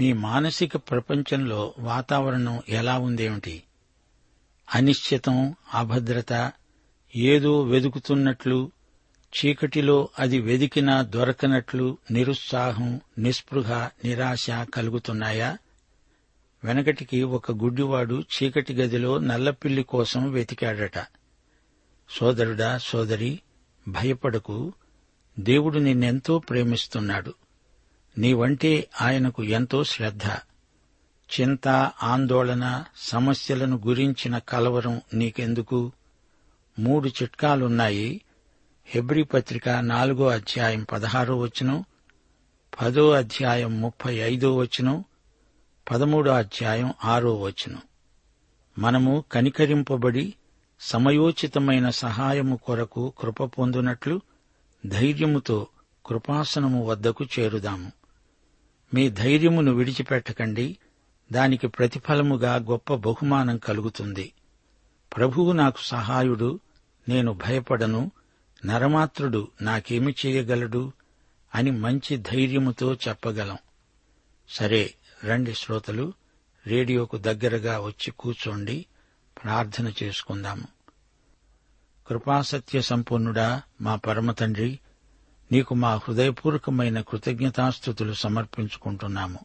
మీ మానసిక ప్రపంచంలో వాతావరణం ఎలా ఉందేమిటి? అనిశ్చితం అభద్రత ఏదో వెదుకుతున్నట్లు చీకటిలో అది వెదికినా దొరకనట్లు నిరుత్సాహం నిస్పృహ నిరాశ కలుగుతున్నాయా? వెనకటికి ఒక గుడ్డివాడు చీకటి గదిలో నల్లపిల్లి కోసం వెతికాడట. సోదరుడా సోదరి భయపడకు. దేవుడు నిన్నెంతో ప్రేమిస్తున్నాడు. నీవంటే ఆయనకు ఎంతో శ్రద్ధ. చింత ఆందోళన సమస్యలను గురించిన కలవరం నీకెందుకు? మూడు చిట్కాలున్నాయి. హెబ్రి పత్రిక నాలుగో అధ్యాయం పదహారో వచనం పదో అధ్యాయం ముప్పై ఐదో వచనం పదమూడో అధ్యాయం ఆరో వచనం. మనము కనికరింపబడి సమయోచితమైన సహాయము కొరకు కృప పొందునట్లు ధైర్యముతో కృపాసనము వద్దకు చేరుదాము. మీ ధైర్యమును విడిచిపెట్టకండి. దానికి ప్రతిఫలముగా గొప్ప బహుమానం కలుగుతుంది. ప్రభువు నాకు సహాయుడు నేను భయపడను నరమాత్రుడు నాకేమి చేయగలడు అని మంచి ధైర్యముతో చెప్పగలం. సరే రండి శ్రోతలు రేడియోకు దగ్గరగా వచ్చి కూర్చోండి ప్రార్థన చేసుకుందాము. కృపాసత్య సంపూర్ణుడా మా పరమతండ్రి నీకు మా హృదయపూర్వకమైన కృతజ్ఞతాస్థుతులు సమర్పించుకుంటున్నాము.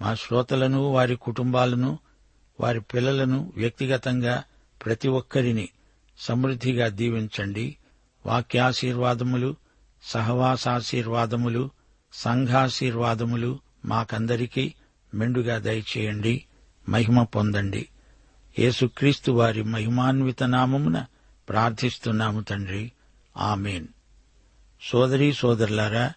మా శ్రోతలను వారి కుటుంబాలను వారి పిల్లలను వ్యక్తిగతంగా ప్రతి ఒక్కరిని సమృద్ధిగా దీవించండి. వాక్యాశీర్వాదములు సహవాసాశీర్వాదములు సంఘాశీర్వాదములు మాకందరికీ మెండుగా దయచేయండి. మహిమ పొందండి. యేసుక్రీస్తు వారి మహిమాన్విత నామమున ప్రార్థిస్తున్నాము తండ్రి. ఆమెన్. సోదరీ సోదరులారా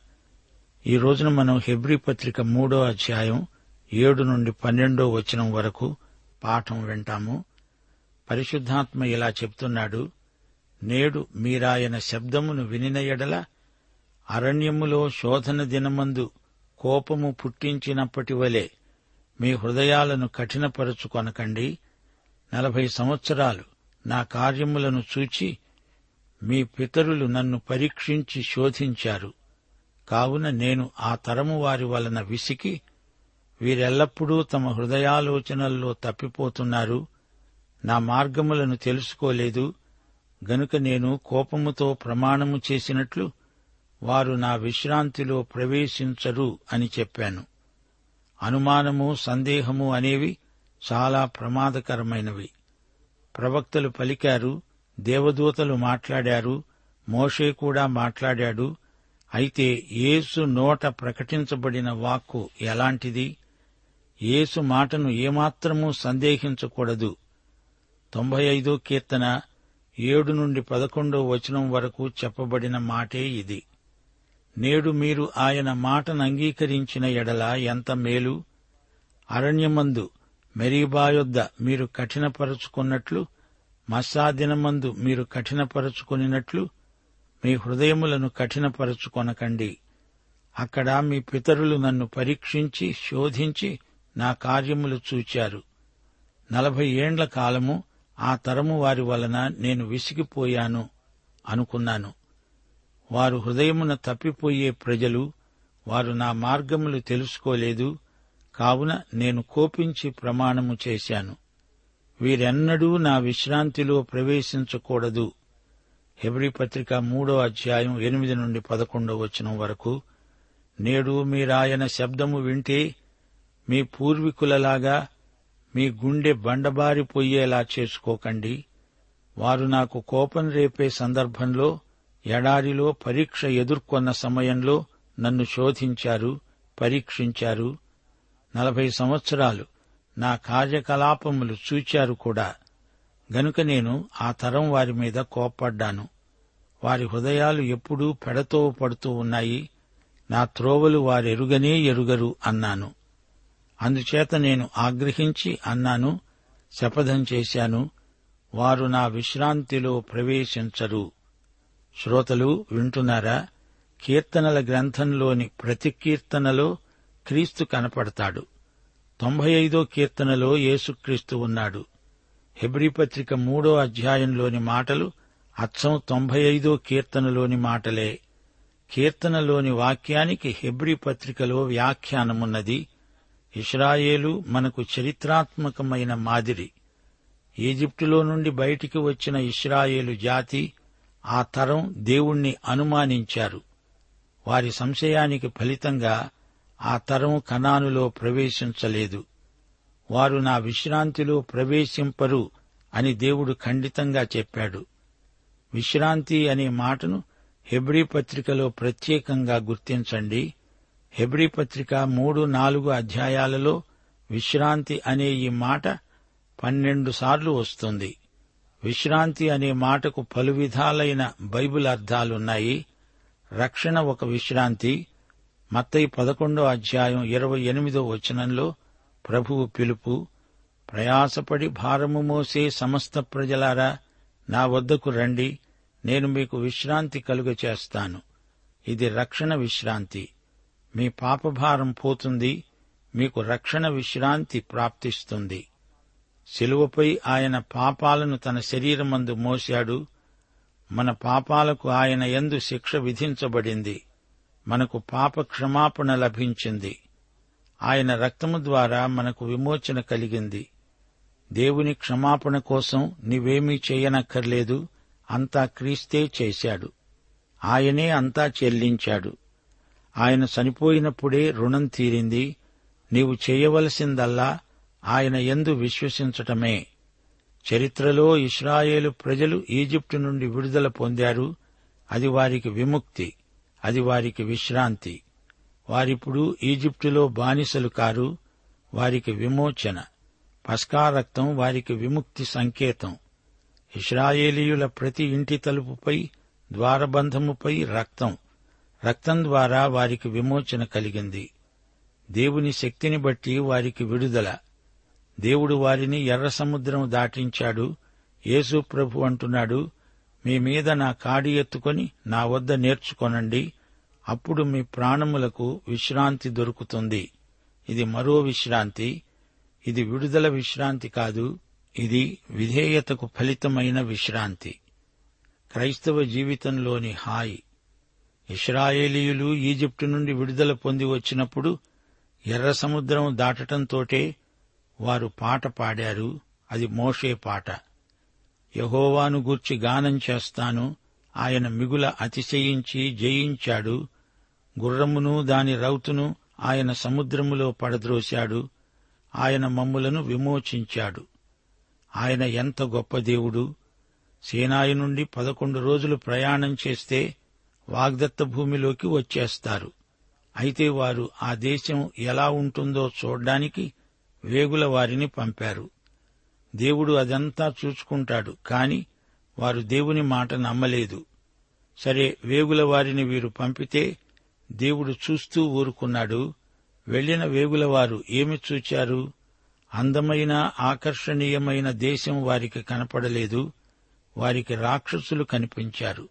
ఈ రోజున మనం హెబ్రీ పత్రిక మూడో అధ్యాయం ఏడు నుండి పన్నెండో వచనం వరకు పాఠం వింటాము. పరిశుద్ధాత్మ ఇలా చెప్తున్నాడు నేడు మీరాయన శబ్దమును వినిన ఎడల అరణ్యములో శోధన దినమందు కోపము పుట్టించినప్పటి వలె మీ హృదయాలను కఠినపరుచుకొనకండి. నలభై సంవత్సరాలు నా కార్యములను చూచి మీ పితరులు నన్ను పరీక్షించి శోధించారు. కావున నేను ఆ తరము వారి వలన విసికి వీరెల్లప్పుడూ తమ హృదయాలోచనల్లో తప్పిపోతున్నారు. నా మార్గములను తెలుసుకోలేదు. గనుక నేను కోపముతో ప్రమాణము చేసినట్లు వారు నా విశ్రాంతిలో ప్రవేశించరు అని చెప్పాను. అనుమానము సందేహము అనేవి చాలా ప్రమాదకరమైనవి. ప్రవక్తలు పలికారు దేవదూతలు మాట్లాడారు మోషే కూడా మాట్లాడాడు అయితే యేసు నోట ప్రకటించబడిన వాక్కు ఎలాంటిది? యేసు మాటను ఏమాత్రమూ సందేహించకూడదు. తొంభై ఐదో కీర్తన ఏడు నుండి పదకొండో వచనం వరకు చెప్పబడిన మాటే ఇది. నేడు మీరు ఆయన మాటను అంగీకరించిన ఎడల ఎంత మేలు? అరణ్యమందు మెరీబాయొద్ద మీరు కఠినపరుచుకున్నట్లు మస్సాదినమందు మీరు కఠినపరుచుకొనినట్లు మీ హృదయములను కఠినపరుచుకొనకండి. అక్కడ మీ పితరులు నన్ను పరీక్షించి శోధించి నా కార్యములు చూచారు. నలభై ఏండ్ల కాలము ఆ తరము వారి వలన నేను విసిగిపోయాను అనుకున్నాను. వారు హృదయమున తప్పిపోయే ప్రజలు వారు నా మార్గములు తెలుసుకోలేదు. కావున నేను కోపించి ప్రమాణము చేశాను. వీరెన్నడూ నా విశ్రాంతిలో ప్రవేశించకూడదు. హెబ్రి పత్రిక మూడో అధ్యాయం ఎనిమిది నుండి పదకొండో వచనం వరకు నేడు మీరాయన శబ్దము వింటే మీ పూర్వీకులలాగా మీ గుండె బండబారిపోయేలా చేసుకోకండి. వారు నాకు కోపం రేపే సందర్భంలో ఎడారిలో పరీక్ష ఎదుర్కొన్న సమయంలో నన్ను శోధించారు పరీక్షించారు. నలభై సంవత్సరాలు నా కార్యకలాపములు చూచారు కూడా. గనుక నేను ఆ తరం వారి మీద కోప్పడ్డాను. వారి హృదయాలు ఎప్పుడూ పెడతో పడుతూ ఉన్నాయి. నా త్రోవలు వారెరుగనే ఎరుగరు అన్నాను. అందుచేత నేను ఆగ్రహించి అన్నాను శపథం చేశాను. వారు నా విశ్రాంతిలో ప్రవేశించరు. శ్రోతలు వింటున్నారా? కీర్తనల గ్రంథంలోని ప్రతి కీర్తనలో క్రీస్తు కనపడతాడు. తొంభై ఐదో కీర్తనలో యేసుక్రీస్తు ఉన్నాడు. హెబ్రీ పత్రిక మూడో అధ్యాయంలోని మాటలు అచ్చం తొంభై ఐదో కీర్తనలోని మాటలే. కీర్తనలోని వాక్యానికి హెబ్రీ పత్రికలో వ్యాఖ్యానమున్నది. ఇస్రాయేలు మనకు చరిత్రాత్మకమైన మాదిరి. ఈజిప్టులో నుండి బయటికి వచ్చిన ఇస్రాయేలు జాతి ఆ తరం దేవుణ్ణి అనుమానించారు. వారి సంశయానికి ఫలితంగా ఆ తరం కనానులో ప్రవేశించలేదు. వారు నా విశ్రాంతిలో ప్రవేశింపరు అని దేవుడు ఖండితంగా చెప్పాడు. విశ్రాంతి అనే మాటను హెబ్రీ పత్రికలో ప్రత్యేకంగా గుర్తించండి. హెబ్రీ పత్రిక మూడు నాలుగు అధ్యాయాలలో విశ్రాంతి అనే ఈ మాట పన్నెండు సార్లు వస్తుంది. విశ్రాంతి అనే మాటకు పలు విధాలైన బైబిల్ అర్థాలున్నాయి. రక్షణ ఒక విశ్రాంతి మత్తయి పదకొండో అధ్యాయం ఇరవై ఎనిమిదో వచనంలో ప్రభువు పిలుపు ప్రయాసపడి భారము మోసే సమస్త ప్రజలారా నా వద్దకు రండి నేను మీకు విశ్రాంతి కలుగ చేస్తాను. ఇది రక్షణ విశ్రాంతి. మీ పాపభారం పోతుంది మీకు రక్షణ విశ్రాంతి ప్రాప్తిస్తుంది. శిలువపై ఆయన పాపాలను తన శరీరమందు మోశాడు మన పాపాలకు ఆయన ఎందు శిక్ష విధించబడింది. మనకు పాప క్షమాపణ లభించింది. ఆయన రక్తము ద్వారా మనకు విమోచన కలిగింది. దేవుని క్షమాపణ కోసం నీవేమీ చేయనక్కర్లేదు అంతా క్రీస్తే చేశాడు. ఆయనే అంతా చెల్లించాడు. ఆయన చనిపోయినప్పుడే రుణం తీరింది. నీవు చేయవలసిందల్లా ఆయన ఎందు విశ్వసించటమే. చరిత్రలో ఇస్రాయేలు ప్రజలు ఈజిప్టు నుండి విడుదల పొందారు. అది వారికి విముక్తి. అది వారికి విశ్రాంతి. వారిప్పుడు ఈజిప్టులో బానిసలు కారు వారికి విమోచన. పస్కా రక్తం వారికి విముక్తి సంకేతం. ఇస్రాయేలీయుల ప్రతి ఇంటి తలుపుపై ద్వారబంధముపై రక్తం. రక్తం ద్వారా వారికి విమోచన కలిగింది. దేవుని శక్తిని బట్టి వారికి విడుదల. దేవుడు వారిని ఎర్ర సముద్రం దాటించాడు. యేసు ప్రభు అంటున్నాడు మీ మీద నా కాడి ఎత్తుకొని నా వద్ద నేర్చుకొనండి. అప్పుడు మీ ప్రాణములకు విశ్రాంతి దొరుకుతుంది. ఇది మరో విశ్రాంతి. ఇది విడుదల విశ్రాంతి కాదు. ఇది విధేయతకు ఫలితమైన విశ్రాంతి. క్రైస్తవ జీవితంలోని హాయి. ఇస్రాయేలీయులు ఈజిప్టు నుండి విడుదల పొంది వచ్చినప్పుడు ఎర్ర సముద్రం దాటటంతోటే వారు పాట పాడారు. అది మోషే పాట. యహోవాను గూర్చి గానం చేస్తాను. ఆయన మిగుల అతిశయించి జయించాడు. గుర్రమును దాని రౌతును ఆయన సముద్రములో పడద్రోశాడు. ఆయన మమ్ములను విమోచించాడు. ఆయన ఎంత గొప్ప దేవుడు! సేనాయి నుండి పదకొండు రోజులు ప్రయాణం చేస్తే వాగ్దత్త భూమిలోకి వచ్చేస్తారు. అయితే వారు ఆ దేశం ఎలా ఉంటుందో చూడ్డానికి వేగుల వారిని పంపారు. దేవుడు అదంతా చూసుకుంటాడు కాని వారు దేవుని మాట నమ్మలేదు. సరే వేగుల వారిని వీరు పంపితే దేవుడు చూస్తూ ఊరుకున్నాడు. వెళ్ళిన వేగుల వారు ఏమి చూచారు? అందమైన ఆకర్షణీయమైన దేశం వారికి కనపడలేదు. వారికి రాక్షసులు కనిపించారు.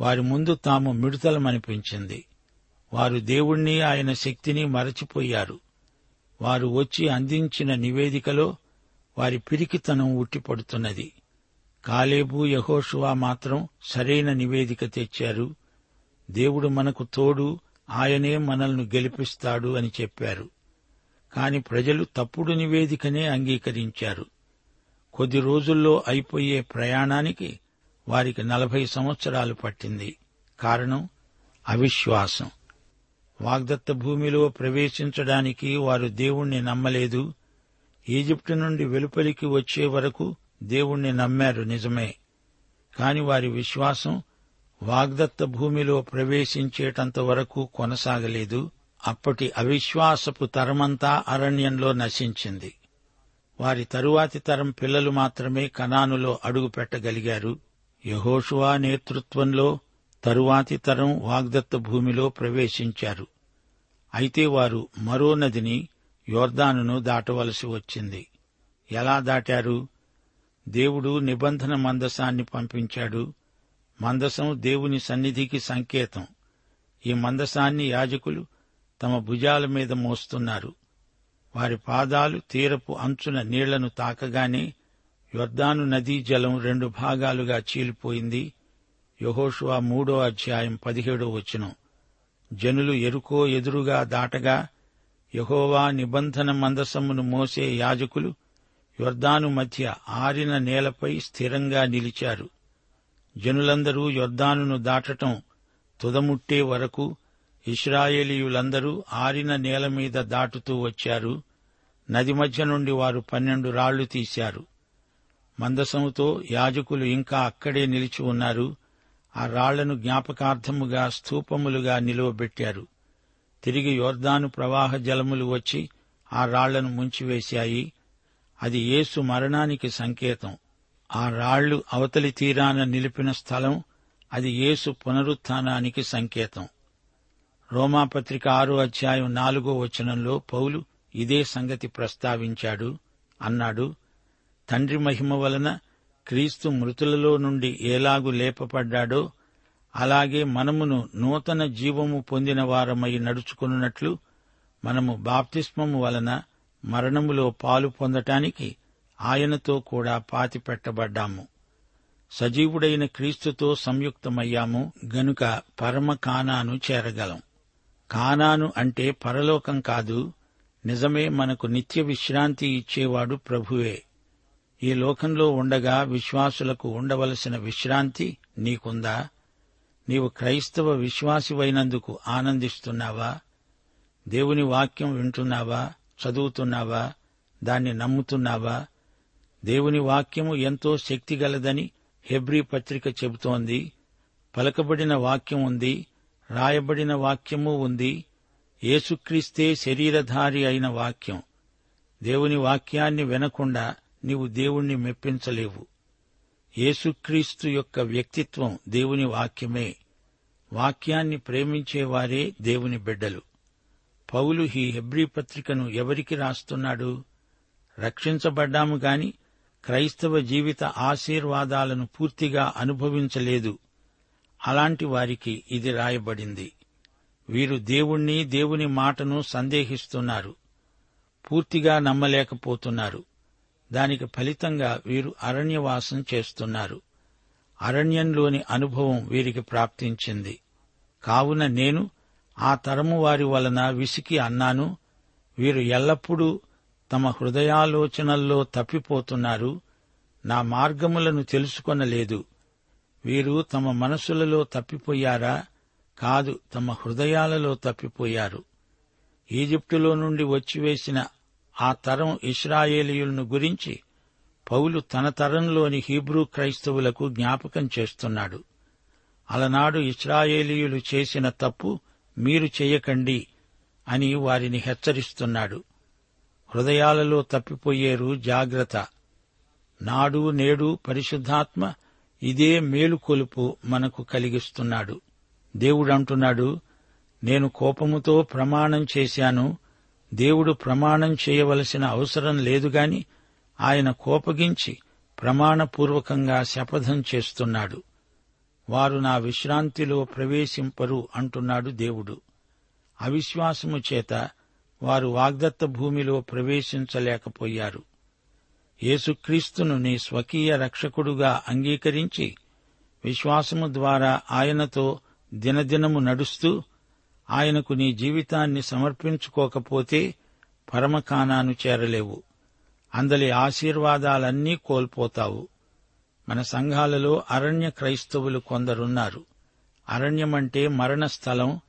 వారి ముందు తాము మిడతలమనిపించింది. వారు దేవుణ్ణి ఆయన శక్తిని మరచిపోయారు. వారు వచ్చి అందించిన నివేదికలో వారి పిరికితనం ఉట్టిపడుతున్నది. కాలేబు యహోషువా మాత్రం సరైన నివేదిక తెచ్చారు. దేవుడు మనకు తోడు ఆయనే మనల్ని గెలిపిస్తాడు అని చెప్పారు. కాని ప్రజలు తప్పుడు నివేదికనే అంగీకరించారు. కొద్ది రోజుల్లో అయిపోయే ప్రయాణానికి వారికి నలభై సంవత్సరాలు పట్టింది. కారణం అవిశ్వాసం. వాగ్దత్త భూమిలో ప్రవేశించడానికి వారు దేవుణ్ణి నమ్మలేదు. ఈజిప్టు నుండి వెలుపలికి వచ్చే వరకు దేవుణ్ణి నమ్మారు నిజమే. కాని వారి విశ్వాసం వాగ్దత్త భూమిలో ప్రవేశించేటంత వరకు కొనసాగలేదు. అప్పటి అవిశ్వాసపు తరమంతా అరణ్యంలో నశించింది. వారి తరువాతి తరం పిల్లలు మాత్రమే కనానులో అడుగుపెట్టగలిగారు యహోషువా నేతృత్వంలో తరువాతి తరం వాగ్దత్త భూమిలో ప్రవేశించారు. అయితే వారు మరో నదిని యోర్దానును దాటవలసి వచ్చింది. ఎలా దాటారు? దేవుడు నిబంధన మందసాన్ని పంపించాడు. మందసం దేవుని సన్నిధికి సంకేతం. ఈ మందసాన్ని యాజకులు తమ భుజాల మీద మోస్తున్నారు. వారి పాదాలు తీరపు అంచున నీళ్ళను తాకగానే యొర్దాను నదీ జలం రెండు భాగాలుగా చీలిపోయింది. యహోషువా మూడో అధ్యాయం పదిహేడో వచనం. జనులు ఎరుకో ఎదురుగా దాటగా యహోవా నిబంధన మందసమును మోసే యాజకులు యొర్దాను మధ్య ఆరిన నేలపై స్థిరంగా నిలిచారు. జనులందరూ యొర్దానును దాటటం తుదముట్టే వరకు ఇస్రాయేలీయులందరూ ఆరిన నేల మీద దాటుతూ వచ్చారు. నది మధ్య నుండి వారు పన్నెండు రాళ్ళు తీశారు. మందసముతో యాజకులు ఇంకా అక్కడే నిలిచి ఉన్నారు. ఆ రాళ్ళను జ్ఞాపకార్థముగా స్థూపములుగా నిలువబెట్టారు. తిరిగి యోర్దాను ప్రవాహ జలములు వచ్చి ఆ రాళ్ళను ముంచివేశాయి. అది యేసు మరణానికి సంకేతం. ఆ రాళ్ళు అవతలి తీరాన నిలిపిన స్థలం అది యేసు పునరుత్థానానికి సంకేతం. రోమాపత్రిక ఆరో అధ్యాయం నాలుగో వచనంలో పౌలు ఇదే సంగతి ప్రస్తావించాడు అన్నాడు తండ్రి మహిమ వలన క్రీస్తు మృతులలో నుండి ఏలాగు లేపపడ్డాడో అలాగే మనమును నూతన జీవము పొందిన వారమై నడుచుకున్నట్లు మనము బాప్తిస్మము వలన మరణములో పాలు పొందటానికి ఆయనతో కూడా పాతిపెట్టబడ్డాము. సజీవుడైన క్రీస్తుతో సంయుక్తమయ్యాము గనుక పరమ కానాను చేరగలం. కానాను అంటే పరలోకం కాదు నిజమే మనకు నిత్య విశ్రాంతి ఇచ్చేవాడు ప్రభువే. ఈ లోకంలో ఉండగా విశ్వాసులకు ఉండవలసిన విశ్రాంతి నీకుందా? నీవు క్రైస్తవ విశ్వాసివైనందుకు ఆనందిస్తున్నావా? దేవుని వాక్యం వింటున్నావా? చదువుతున్నావా? దాన్ని నమ్ముతున్నావా? దేవుని వాక్యము ఎంతో శక్తిగలదని హెబ్రీ పత్రిక చెబుతోంది. పలకబడిన వాక్యం ఉంది రాయబడిన వాక్యము ఉంది యేసుక్రీస్తే శరీరధారి అయిన వాక్యం. దేవుని వాక్యాన్ని వినకుండా నీవు దేవుణ్ణి మెప్పించలేవు. యేసుక్రీస్తు యొక్క వ్యక్తిత్వం దేవుని వాక్యమే. వాక్యాన్ని ప్రేమించేవారే దేవుని బిడ్డలు. పౌలు ఈ హెబ్రీ పత్రికను ఎవరికి రాస్తున్నాడు? రక్షించబడ్డాము గాని క్రైస్తవ జీవిత ఆశీర్వాదాలను పూర్తిగా అనుభవించలేదు. అలాంటి వారికి ఇది రాయబడింది. వీరు దేవుణ్ణి దేవుని మాటను సందేహిస్తున్నారు. పూర్తిగా నమ్మలేకపోతున్నారు. దానికి ఫలితంగా వీరు అరణ్యవాసం చేస్తున్నారు. అరణ్యంలోని అనుభవం వీరికి ప్రాప్తించింది. కావున నేను ఆ తరము వారి వలన విసికి అన్నాను. వీరు ఎల్లప్పుడూ తమ హృదయాలోచనల్లో తప్పిపోతున్నారు నా మార్గములను తెలుసుకొనలేదు. వీరు తమ మనసులలో తప్పిపోయారా? కాదు తమ హృదయాలలో తప్పిపోయారు. ఈజిప్టులో నుండి వచ్చివేసిన ఆ తరం ఇస్రాయేలీయులను గురించి పౌలు తన తరంలోని హీబ్రూ క్రైస్తవులకు జ్ఞాపకం చేస్తున్నాడు. అలనాడు ఇస్రాయేలీయులు చేసిన తప్పు మీరు చేయకండి అని వారిని హెచ్చరిస్తున్నాడు. హృదయాలలో తప్పిపోయేరు జాగ్రత్త. నాడు నేడు పరిశుద్ధాత్మ ఇదే మేలుకొలుపు మనకు కలిగిస్తున్నాడు. దేవుడంటున్నాడు నేను కోపముతో ప్రమాణం చేశాను. దేవుడు ప్రమాణం చేయవలసిన అవసరం లేదుగాని ఆయన కోపగించి ప్రమాణపూర్వకంగా శపథం చేస్తున్నాడు. వారు నా విశ్రాంతిలో ప్రవేశింపరు అంటున్నాడు దేవుడు. అవిశ్వాసము చేత వారు వాగ్దత్త భూమిలో ప్రవేశించలేకపోయారు. యేసుక్రీస్తును నీ స్వకీయ రక్షకుడుగా అంగీకరించి విశ్వాసము ద్వారా ఆయనతో దినదినము నడుస్తూ ఆయనకు నీ జీవితాన్ని సమర్పించుకోకపోతే పరమకానాను చేరలేవు. అందలి ఆశీర్వాదాలన్నీ కోల్పోతావు. మన సంఘాలలో అరణ్య క్రైస్తవులు కొందరున్నారు. అరణ్యమంటే మరణ స్థలం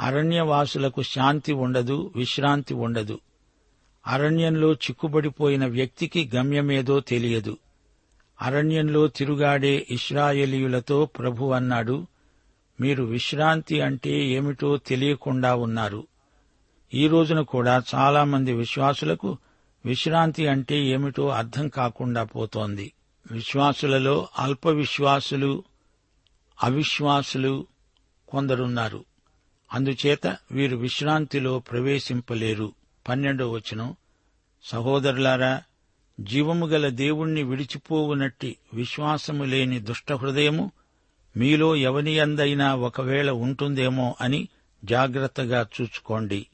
అరణ్యవాసులకు శాంతి ఉండదు విశ్రాంతి ఉండదు. అరణ్యంలో చిక్కుబడిపోయిన వ్యక్తికి గమ్యమేదో తెలియదు. అరణ్యంలో తిరుగాడే ఇస్రాయేలీయులతో ప్రభు అన్నాడు మీరు విశ్రాంతి అంటే ఏమిటో తెలియకుండా ఉన్నారు. ఈ రోజున కూడా చాలామంది విశ్వాసులకు విశ్రాంతి అంటే ఏమిటో అర్థం కాకుండా పోతోంది. విశ్వాసులలో అల్ప విశ్వాసులు అవిశ్వాసులు కొందరున్నారు. అందుచేత వీరు విశ్రాంతిలో ప్రవేశింపలేరు. పన్నెండో వచనం. సహోదరులారా జీవము గల దేవుణ్ణి విడిచిపోవునట్టి విశ్వాసము లేని దుష్ట హృదయము మీలో ఎవని అందైనా ఒకవేళ ఉంటుందేమో అని జాగ్రత్తగా చూచుకోండి.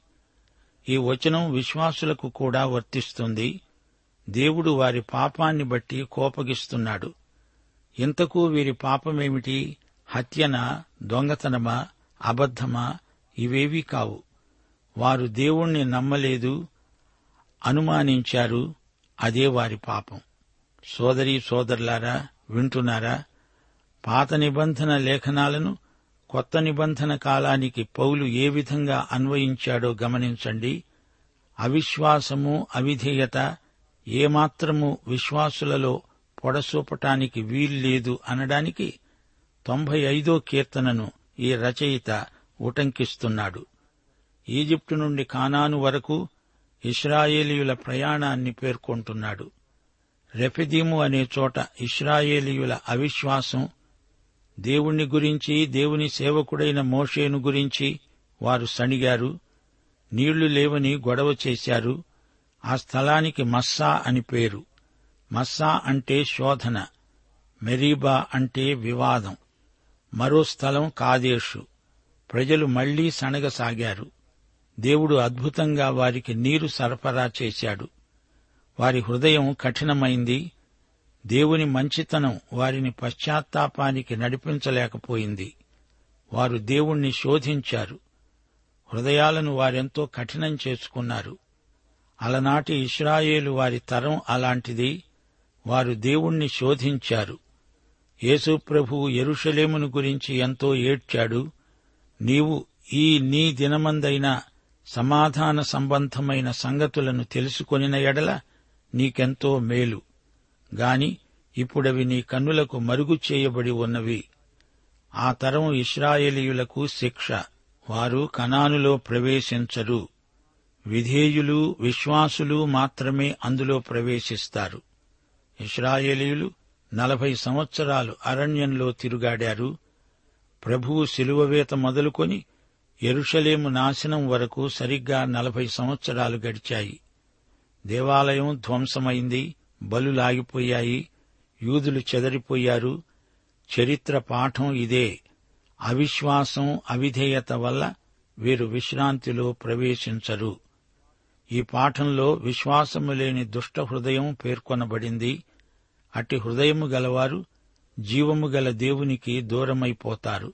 ఈ వచనం విశ్వాసులకు కూడా వర్తిస్తుంది. దేవుడు వారి పాపాన్ని బట్టి కోపగిస్తున్నాడు. ఇంతకు వీరి పాపమేమిటి? హత్యనా? దొంగతనమా? అబద్ధమా? ఇవేవీ కావు. వారు దేవుణ్ణి నమ్మలేదు అనుమానించారు అదే వారి పాపం. సోదరీ సోదరులారా వింటున్నారా? పాత నిబంధన లేఖనాలను కొత్త నిబంధన కాలానికి పౌలు ఏ విధంగా అన్వయించాడో గమనించండి. అవిశ్వాసము అవిధేయత ఏమాత్రము విశ్వాసులలో పొడసూపటానికి వీల్లేదు అనడానికి తొంభై ఐదో కీర్తనను ఈ రచయిత ఉటంకిస్తున్నాడు. ఈజిప్టు నుండి కానాను వరకు ఇస్రాయేలీయుల ప్రయాణాన్ని పేర్కొంటున్నాడు. రెఫిదీము అనే చోట ఇస్రాయేలీయుల అవిశ్వాసం దేవుణ్ణి గురించి దేవుని సేవకుడైన మోషేను గురించి వారు సణిగారు నీళ్ళు లేవని గొడవ చేశారు ఆ స్థలానికి మస్సా అని పేరు. మస్సా అంటే శోధన మెరీబా అంటే వివాదం. మరో స్థలం కాదేషు. ప్రజలు మళ్ళీ సనగసాగారు దేవుడు అద్భుతంగా వారికి నీరు సరఫరా చేశాడు. వారి హృదయం కఠినమైంది. దేవుని మంచితనం వారిని పశ్చాత్తాపానికి నడిపించలేకపోయింది. వారు దేవుణ్ణి శోధించారు. హృదయాలను వారెంతో కఠినం చేసుకున్నారు. అలనాటి ఇస్రాయేలు వారి తరం అలాంటిది. వారు దేవుణ్ణి శోధించారు. యేసు ప్రభువు ఎరుషలేమును గురించి ఎంతో ఏడ్చాడు. నీవు ఈ నీ దినమందైన సమాధాన సంబంధమైన సంగతులను తెలుసుకొనిన ఎడల నీకెంతో మేలు. గాని ఇప్పుడవి నీ కన్నులకు మరుగు చేయబడి ఉన్నవి. ఆ తరం ఇస్రాయేలీయులకు శిక్ష. వారు కనానులో ప్రవేశించరు. విధేయులు విశ్వాసులు మాత్రమే అందులో ప్రవేశిస్తారు. ఇస్రాయేలీయులు నలభై సంవత్సరాలు అరణ్యంలో తిరుగాడారు. ప్రభువు శిలువవేత మొదలుకొని ఎరుషలేము నాశనం వరకు సరిగ్గా నలభై సంవత్సరాలు గడిచాయి. దేవాలయం ధ్వంసమైంది బలులాగిపోయాయి యూదులు చెదరిపోయారు. చరిత్ర పాఠం ఇదే. అవిశ్వాసం అవిధేయత వల్ల వీరు విశ్రాంతిలో ప్రవేశించరు. ఈ పాఠంలో విశ్వాసము లేని దుష్ట హృదయం పేర్కొనబడింది. అట్టి హృదయము గలవారు జీవము గల దేవునికి దూరమైపోతారు.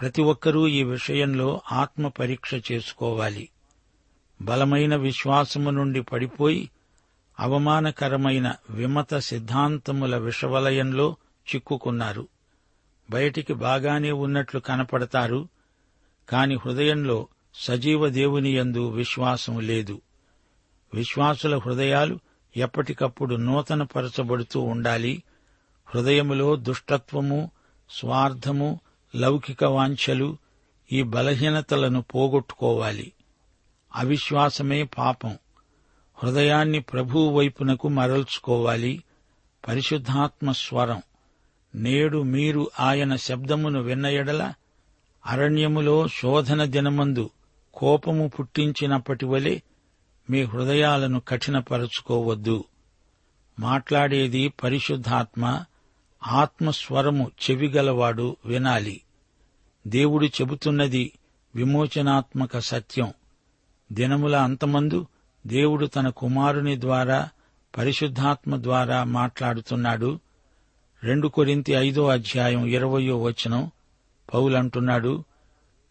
ప్రతి ఒక్కరూ ఈ విషయంలో ఆత్మ పరీక్ష చేసుకోవాలి. బలమైన విశ్వాసము నుండి పడిపోయి అవమానకరమైన విమత సిద్ధాంతముల విషవలయంలో చిక్కుకున్నారు. బయటికి బాగానే ఉన్నట్లు కనపడతారు కాని హృదయంలో సజీవ దేవుని యందు విశ్వాసం లేదు. విశ్వాసుల హృదయాలు ఎప్పటికప్పుడు నూతనపరచబడుతూ ఉండాలి. హృదయములో దుష్టత్వము స్వార్థము లౌకిక వాంఛలు ఈ బలహీనతలను పోగొట్టుకోవాలి. అవిశ్వాసమే పాపం. హృదయాన్ని ప్రభువు వైపునకు మరల్చుకోవాలి. పరిశుద్ధాత్మ స్వరం. నేడు మీరు ఆయన శబ్దమును విన్నయడల అరణ్యములో శోధన దినమందు కోపము పుట్టించినప్పటి వలె మీ హృదయాలను కఠినపరచుకోవద్దు. మాట్లాడేది పరిశుద్ధాత్మ. ఆత్మస్వరము చెవిగలవాడు వినాలి. దేవుడు చెబుతున్నది విమోచనాత్మక సత్యం. దినముల అంతమందు దేవుడు తన కుమారుని ద్వారా పరిశుద్ధాత్మ ద్వారా మాట్లాడుతున్నాడు. రెండు కొరింతి ఐదో అధ్యాయం ఇరవయో వచనం పౌలంటున్నాడు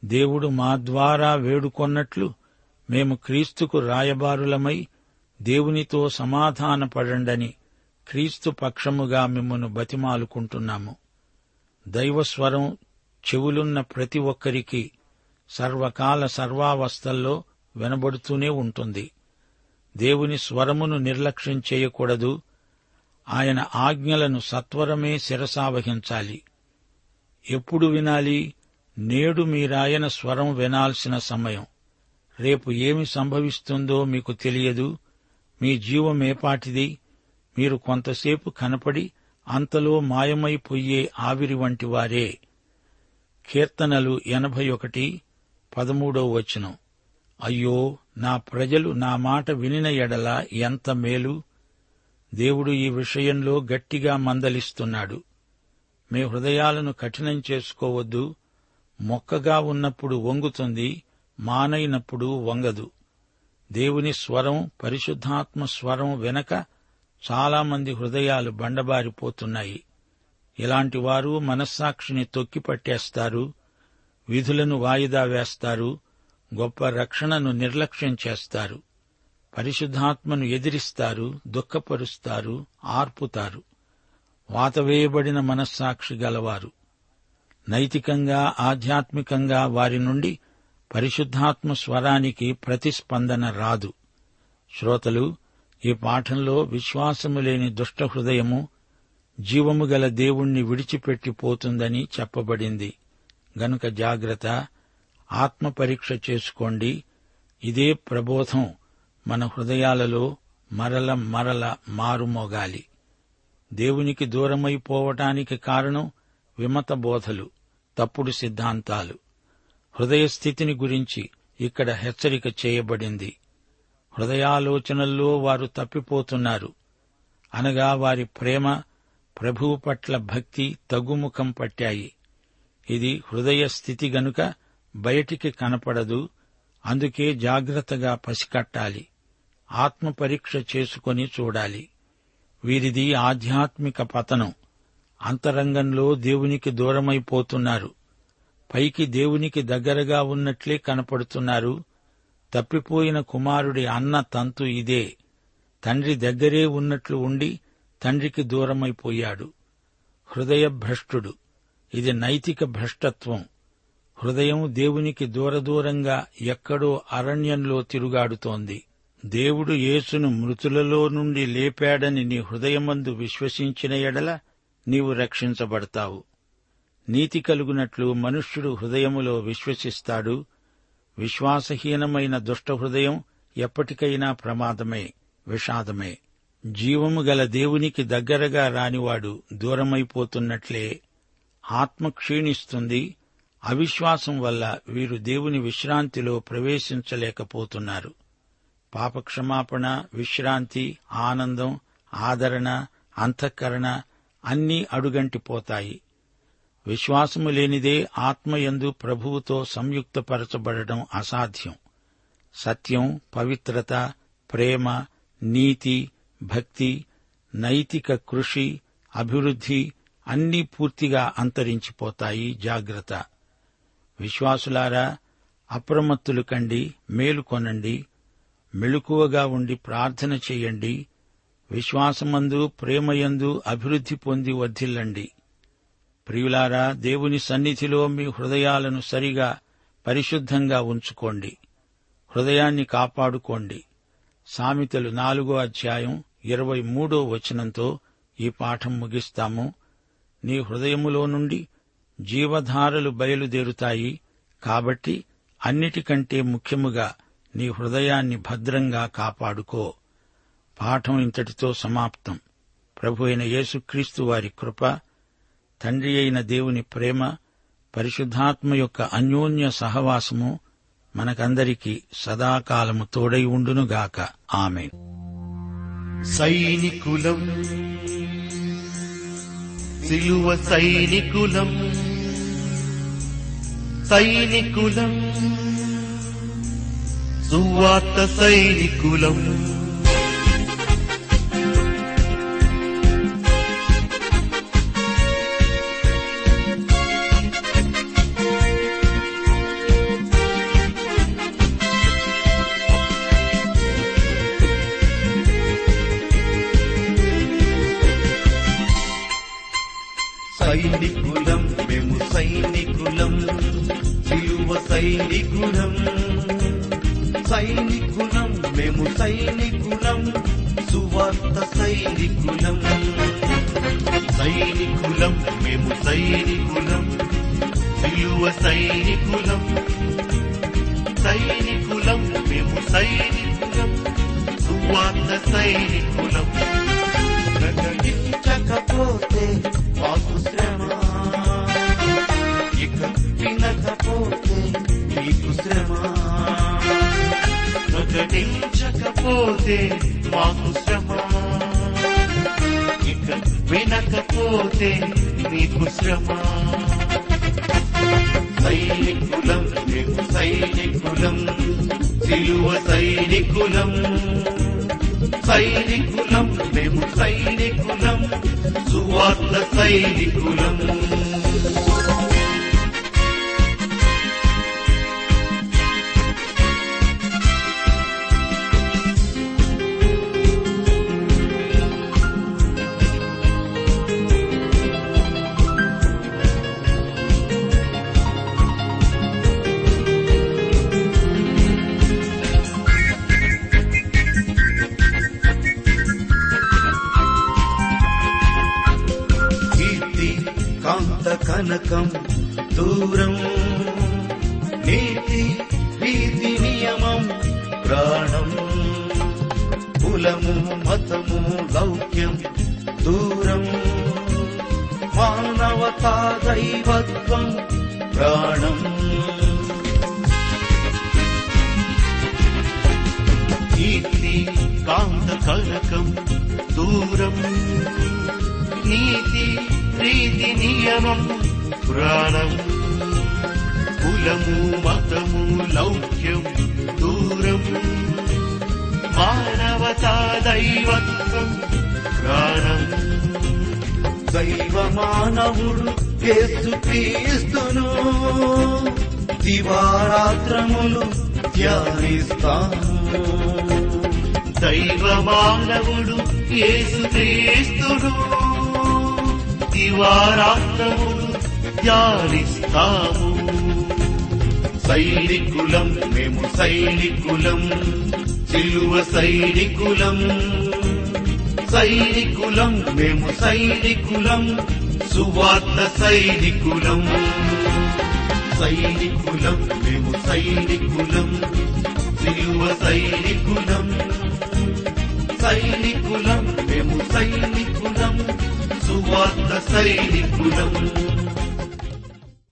దేవుడు మా ద్వారా వేడుకొన్నట్లు మేము క్రీస్తుకు రాయబారులమై దేవునితో సమాధానపడండని. క్రీస్తు పక్షముగా మిమ్మను బతిమాలుకుంటున్నాము. దైవస్వరం చెవులున్న ప్రతి ఒక్కరికి సర్వకాల సర్వావస్థల్లో వినబడుతూనే ఉంటుంది. దేవుని స్వరమును నిర్లక్ష్యం చేయకూడదు. ఆయన ఆజ్ఞలను సత్వరమే శిరసావహించాలి ఎప్పుడు వినాలి? నేడు మీరాయన స్వరం వినాల్సిన సమయం. రేపు ఏమి సంభవిస్తుందో మీకు తెలియదు. మీ జీవమేపాటిది మీరు కొంతసేపు కనపడి అంతలో మాయమైపోయే ఆవిరి వంటి వారే. కీర్తనలు ఎనభై ఒకటి పదమూడో వచనం. అయ్యో నా ప్రజలు నా మాట వినిన ఎడల ఎంత మేలు. దేవుడు ఈ విషయంలో గట్టిగా మందలిస్తున్నాడు. మీ హృదయాలను కఠినం చేసుకోవద్దు. మొక్కగా ఉన్నప్పుడు వంగుతుంది మానైనప్పుడు వంగదు. దేవుని స్వరం పరిశుద్ధాత్మ స్వరం వెనక చాలామంది హృదయాలు బండబారిపోతున్నాయి. ఇలాంటి వారు మనస్సాక్షిని తొక్కిపట్టేస్తారు విధులను వాయిదా వేస్తారు గొప్ప రక్షణను నిర్లక్ష్యం చేస్తారు పరిశుద్ధాత్మను ఎదిరిస్తారు దుఃఖపరుస్తారు ఆర్పుతారు. వాతవేయబడిన మనస్సాక్షి గలవారు. నైతికంగా ఆధ్యాత్మికంగా వారి నుండి పరిశుద్ధాత్మ స్వరానికి ప్రతిస్పందన రాదు. శ్రోతలు ఈ పాఠంలో విశ్వాసము లేని దుష్ట హృదయము జీవము గల దేవుణ్ణి విడిచిపెట్టిపోతుందని చెప్పబడింది. గనుక జాగ్రత్త ఆత్మ పరీక్ష చేసుకోండి. ఇదే ప్రబోధం మన హృదయాలలో మరల మరల మారుమోగాలి దేవునికి దూరమైపోవటానికి కారణం విమత బోధలు తప్పుడు సిద్ధాంతాలు. హృదయ స్థితిని గురించి ఇక్కడ హెచ్చరిక చేయబడింది. హృదయాలోచనల్లో వారు తప్పిపోతున్నారు. అనగా వారి ప్రేమ ప్రభువు పట్ల భక్తి తగ్గుముఖం పట్టాయి. ఇది హృదయ స్థితి గనుక బయటికి కనపడదు అందుకే జాగ్రత్తగా పసికట్టాలి ఆత్మపరీక్ష చేసుకుని చేసుకొని చూడాలి. వీరిది ఆధ్యాత్మిక పతనం. అంతరంగంలో దేవునికి దూరమైపోతున్నారు. పైకి దేవునికి దగ్గరగా ఉన్నట్లే కనపడుతున్నారు. తప్పిపోయిన కుమారుడి అన్న తంతు ఇదే. తండ్రి దగ్గరే ఉన్నట్లు ఉండి తండ్రికి దూరమైపోయాడు. హృదయ భ్రష్టుడు ఇది నైతిక భ్రష్టత్వం. హృదయం దేవునికి దూరదూరంగా ఎక్కడో అరణ్యంలో తిరుగాడుతోంది. దేవుడు యేసును మృతులలో నుండి లేపాడని నీ హృదయమందు విశ్వసించిన ఎడల నీవు రక్షించబడతావు. నీతి కలుగునట్లు మనుష్యుడు హృదయములో విశ్వసిస్తాడు. విశ్వాసహీనమైన దుష్ట హృదయం ఎప్పటికైనా ప్రమాదమే విషాదమే. జీవము గల దేవునికి దగ్గరగా రానివాడు దూరమైపోతున్నట్లే ఆత్మ క్షీణిస్తుంది అవిశ్వాసం వల్ల వీరు దేవుని విశ్రాంతిలో ప్రవేశించలేకపోతున్నారు. పాపక్షమాపణ విశ్రాంతి ఆనందం ఆదరణ అంతఃకరణ అన్నీ అడుగంటిపోతాయి. విశ్వాసము లేనిదే ఆత్మయందు ప్రభువుతో సంయుక్తపరచబడడం అసాధ్యం. సత్యం పవిత్రత ప్రేమ నీతి భక్తి నైతిక కృషి అభివృద్ధి అన్నీ పూర్తిగా అంతరించిపోతాయి. జాగ్రత్త. విశ్వాసులారా అప్రమత్తులు కండి మేలుకొనండి మెళుకువగా ఉండి ప్రార్థన చేయండి విశ్వాసమందు ప్రేమయందు అభివృద్ధి పొంది వర్ధిల్లండి. ప్రియులారా దేవుని సన్నిధిలో మీ హృదయాలను సరిగా పరిశుద్ధంగా ఉంచుకోండి. హృదయాన్ని కాపాడుకోండి. సామెతలు నాలుగో అధ్యాయం ఇరవై మూడో వచనంతో ఈ పాఠం ముగిస్తాము. నీ హృదయములో నుండి జీవధారలు బయలుదేరుతాయి కాబట్టి అన్నిటికంటే ముఖ్యముగా నీ హృదయాన్ని భద్రంగా కాపాడుకో. పాఠం ఇంతటితో సమాప్తం. ప్రభు అయిన యేసుక్రీస్తు వారి కృప తండ్రి అయిన దేవుని ప్రేమ పరిశుద్ధాత్మ యొక్క అన్యోన్య సహవాసము మనకందరికీ సదాకాలము తోడై ఉండునుగాక. ఆమె సైనికులం సిలువ సైనికులం సైనికులం సువార్త సైనికులం సైనికులం. సైనికులం మేము సైనికులం సువార్త సైనికులం. సైనికులం మేము సైనికులం విలువ సైనికులం. సైనికులం మేము సైనికులం సువార్త సైనికులం. ప్రకటించకపోతే ప్రకటించకపోతే మాకు శ్రమ. ఇక వినకపోతే మీకు శ్రమ. సైనికులం మేము సైనికులం సిలువ సైనికులం. సైనికులం మేము సైనికులం సువార్త సైనికులం. కనకం ప్రాణం కులము మతము లౌక్యం దూరం. మానవతా దైవత్వం ప్రాణం. దైవ మానవుడు యేసు క్రీస్తును దివారాత్రములు ధ్యానిస్తాము దైవ మానవుడు యేసు క్రీస్తుడు దివారాత్రములు ధ్యానిస్తాము సైనికులం మేము సైనికులం సిలువ సైనికులం. సైనికులం మేము సైనికులం సువార్త సైనికులం. సైనికులం మేము సైనికులం సిలువ సైనికులం. సైనికులం మేము సైనికులం సువార్త సైనికులం.